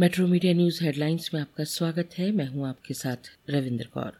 Metro media news headlines में आपका स्वागत है। मैं हूँ आपके साथ रविंद्र कौर।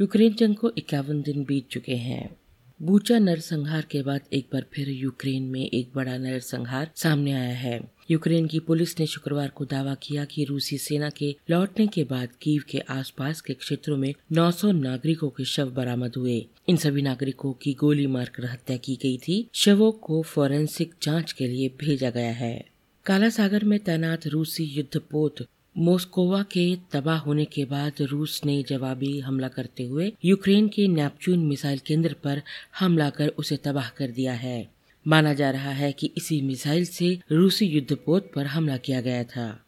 यूक्रेन जंग को इक्यावन दिन बीत चुके हैं। बूचा नरसंहार के बाद एक बार फिर यूक्रेन में एक बड़ा नरसंहार सामने आया है। यूक्रेन की पुलिस ने शुक्रवार को दावा किया कि रूसी सेना के लौटने के बाद कीव के आसपास के क्षेत्रों में 900 नागरिकों के शव बरामद हुए। इन सभी नागरिकों की गोली मारकर हत्या की गई थी। शवों को फोरेंसिक जाँच के लिए भेजा गया है। काला सागर में तैनात रूसी युद्धपोत मोस्कोवा के तबाह होने के बाद रूस ने जवाबी हमला करते हुए यूक्रेन के नेपच्यून मिसाइल केंद्र पर हमला कर उसे तबाह कर दिया है। माना जा रहा है कि इसी मिसाइल से रूसी युद्धपोत पर हमला किया गया था।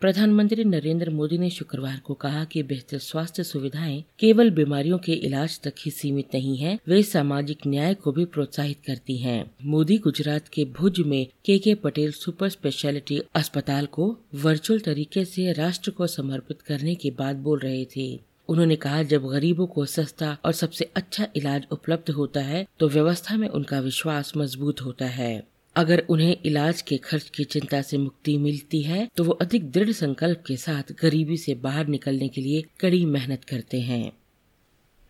प्रधानमंत्री नरेंद्र मोदी ने शुक्रवार को कहा कि बेहतर स्वास्थ्य सुविधाएँ केवल बीमारियों के इलाज तक ही सीमित नहीं है, वे सामाजिक न्याय को भी प्रोत्साहित करती हैं। मोदी गुजरात के भुज में के के पटेल सुपर स्पेशलिटी अस्पताल को वर्चुअल तरीके से राष्ट्र को समर्पित करने के बाद बोल रहे थे उन्होंने कहा, जब गरीबों को सस्ता और सबसे अच्छा इलाज उपलब्ध होता है तो व्यवस्था में उनका विश्वास मज़बूत होता है अगर उन्हें इलाज के खर्च की चिंता से मुक्ति मिलती है तो वो अधिक दृढ़ संकल्प के साथ गरीबी से बाहर निकलने के लिए कड़ी मेहनत करते हैं।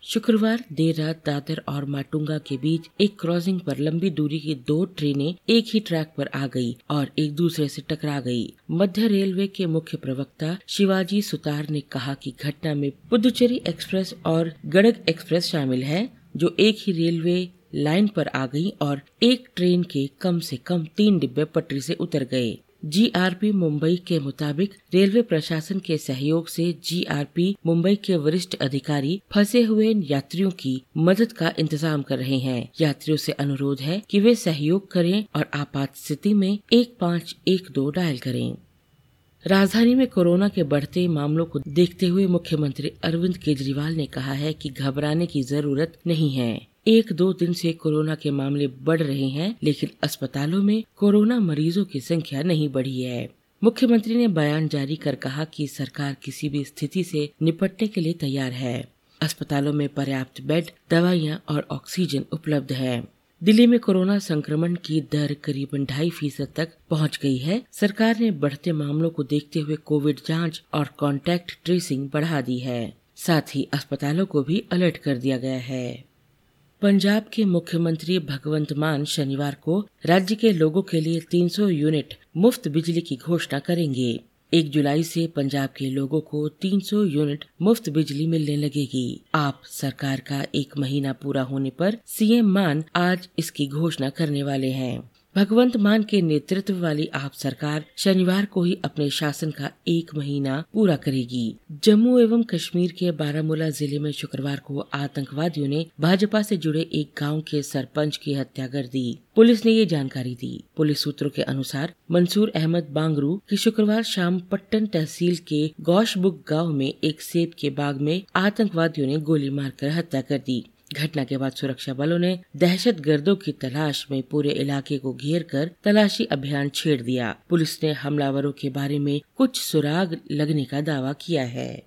शुक्रवार देर रात दादर और माटुंगा के बीच एक क्रॉसिंग पर लंबी दूरी की दो ट्रेनें एक ही ट्रैक पर आ गई और एक दूसरे से टकरा गई। मध्य रेलवे के मुख्य प्रवक्ता शिवाजी सुतार ने कहा कि घटना में पुदुचेरी एक्सप्रेस और गड़ग एक्सप्रेस शामिल है, जो एक ही रेलवे लाइन पर आ गई और एक ट्रेन के कम से कम तीन डिब्बे पटरी से उतर गए। जीआरपी मुंबई के मुताबिक रेलवे प्रशासन के सहयोग से जीआरपी मुंबई के वरिष्ठ अधिकारी फंसे हुए यात्रियों की मदद का इंतज़ाम कर रहे हैं। यात्रियों से अनुरोध है कि वे सहयोग करें और आपात स्थिति में एक पाँच एक दो डायल करें। राजधानी में कोरोना के बढ़ते मामलों को देखते हुए मुख्यमंत्री अरविंद केजरीवाल ने कहा है कि घबराने की ज़रूरत नहीं है। एक दो दिन से कोरोना के मामले बढ़ रहे हैं, लेकिन अस्पतालों में कोरोना मरीजों की संख्या नहीं बढ़ी है। मुख्यमंत्री ने बयान जारी कर कहा कि सरकार किसी भी स्थिति से निपटने के लिए तैयार है। अस्पतालों में पर्याप्त बेड, दवाइयाँ और ऑक्सीजन उपलब्ध है। दिल्ली में कोरोना संक्रमण की दर करीबन ढाई फ़ीसद तक पहुँच गई है। सरकार ने बढ़ते मामलों को देखते हुए कोविड जाँच और कॉन्टैक्ट ट्रेसिंग बढ़ा दी है। साथ ही अस्पतालों को भी अलर्ट कर दिया गया है। पंजाब के मुख्यमंत्री भगवंत मान शनिवार को राज्य के लोगों के लिए 300 यूनिट मुफ़्त बिजली की घोषणा करेंगे। एक जुलाई से पंजाब के लोगों को 300 यूनिट मुफ़्त बिजली मिलने लगेगी। आप सरकार का एक महीना पूरा होने पर सीएम मान आज इसकी घोषणा करने वाले हैं। भगवंत मान के नेतृत्व वाली आप सरकार शनिवार को ही अपने शासन का एक महीना पूरा करेगी। जम्मू एवं कश्मीर के बारामूला ज़िले में शुक्रवार को आतंकवादियों ने भाजपा से जुड़े एक गाँव के सरपंच की हत्या कर दी। पुलिस ने ये जानकारी दी। पुलिस सूत्रों के अनुसार मंसूर अहमद बांगरू की शुक्रवार शाम पट्टन तहसील के गौशबुक गाँव में एक सेब के बाग में आतंकवादियों ने गोली मारकर हत्या कर दी। घटना के बाद सुरक्षा बलों ने दहशत गर्दों की तलाश में पूरे इलाके को घेर कर तलाशी अभियान छेड़ दिया। पुलिस ने हमलावरों के बारे में कुछ सुराग लगने का दावा किया है।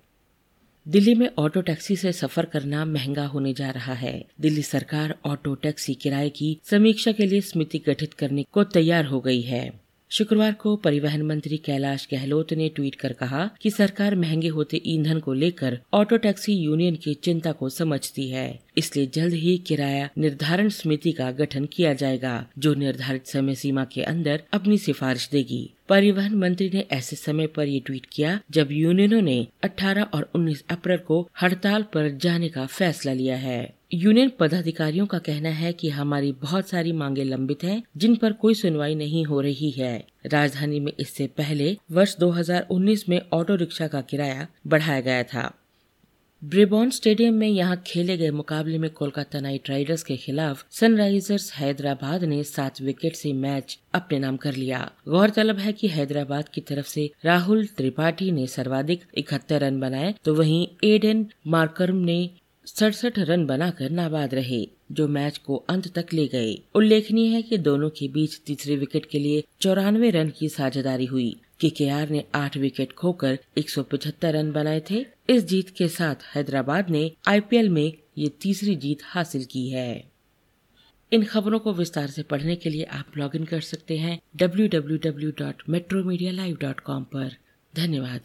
दिल्ली में ऑटो टैक्सी से सफ़र करना महँगा होने जा रहा है। दिल्ली सरकार ऑटो टैक्सी किराए की समीक्षा के लिए समिति गठित करने को तैयार हो गई है। शुक्रवार को परिवहन मंत्री कैलाश गहलोत ने ट्वीट कर कहा कि सरकार महँगे होते ईंधन को लेकर ऑटो टैक्सी यूनियन की चिंता को समझती है। इसलिए जल्द ही किराया निर्धारण समिति का गठन किया जाएगा, जो निर्धारित समय सीमा के अंदर अपनी सिफारिश देगी। परिवहन मंत्री ने ऐसे समय पर ये ट्वीट किया जब यूनियनों ने 18 और 19 अप्रैल को हड़ताल पर जाने का फैसला लिया है। यूनियन पदाधिकारियों का कहना है कि हमारी बहुत सारी मांगे लंबित हैं, जिन पर कोई सुनवाई नहीं हो रही है। राजधानी में इससे पहले वर्ष 2019 में ऑटो रिक्शा का किराया बढ़ाया गया था। ब्रिबॉन स्टेडियम में यहाँ खेले गए मुकाबले में कोलकाता नाइट राइडर्स के खिलाफ सनराइजर्स हैदराबाद ने सात विकेट से मैच अपने नाम कर लिया। गौरतलब है कि हैदराबाद की तरफ़ से राहुल त्रिपाठी ने सर्वाधिक इकहत्तर रन बनाए तो वहीं एडन मार्करम ने सड़सठ रन बनाकर नाबाद रहे, जो मैच को अंत तक ले गए। उल्लेखनीय है कि दोनों के बीच तीसरे विकेट के लिए चौरानवे रन की साझेदारी हुई। के ने आठ विकेट खोकर 175 रन बनाए थे। इस जीत के साथ हैदराबाद ने आईपीएल में ये तीसरी जीत हासिल की है। इन खबरों को विस्तार से पढ़ने के लिए आप लॉग इन कर सकते हैं www.metromedia.live.com पर। धन्यवाद।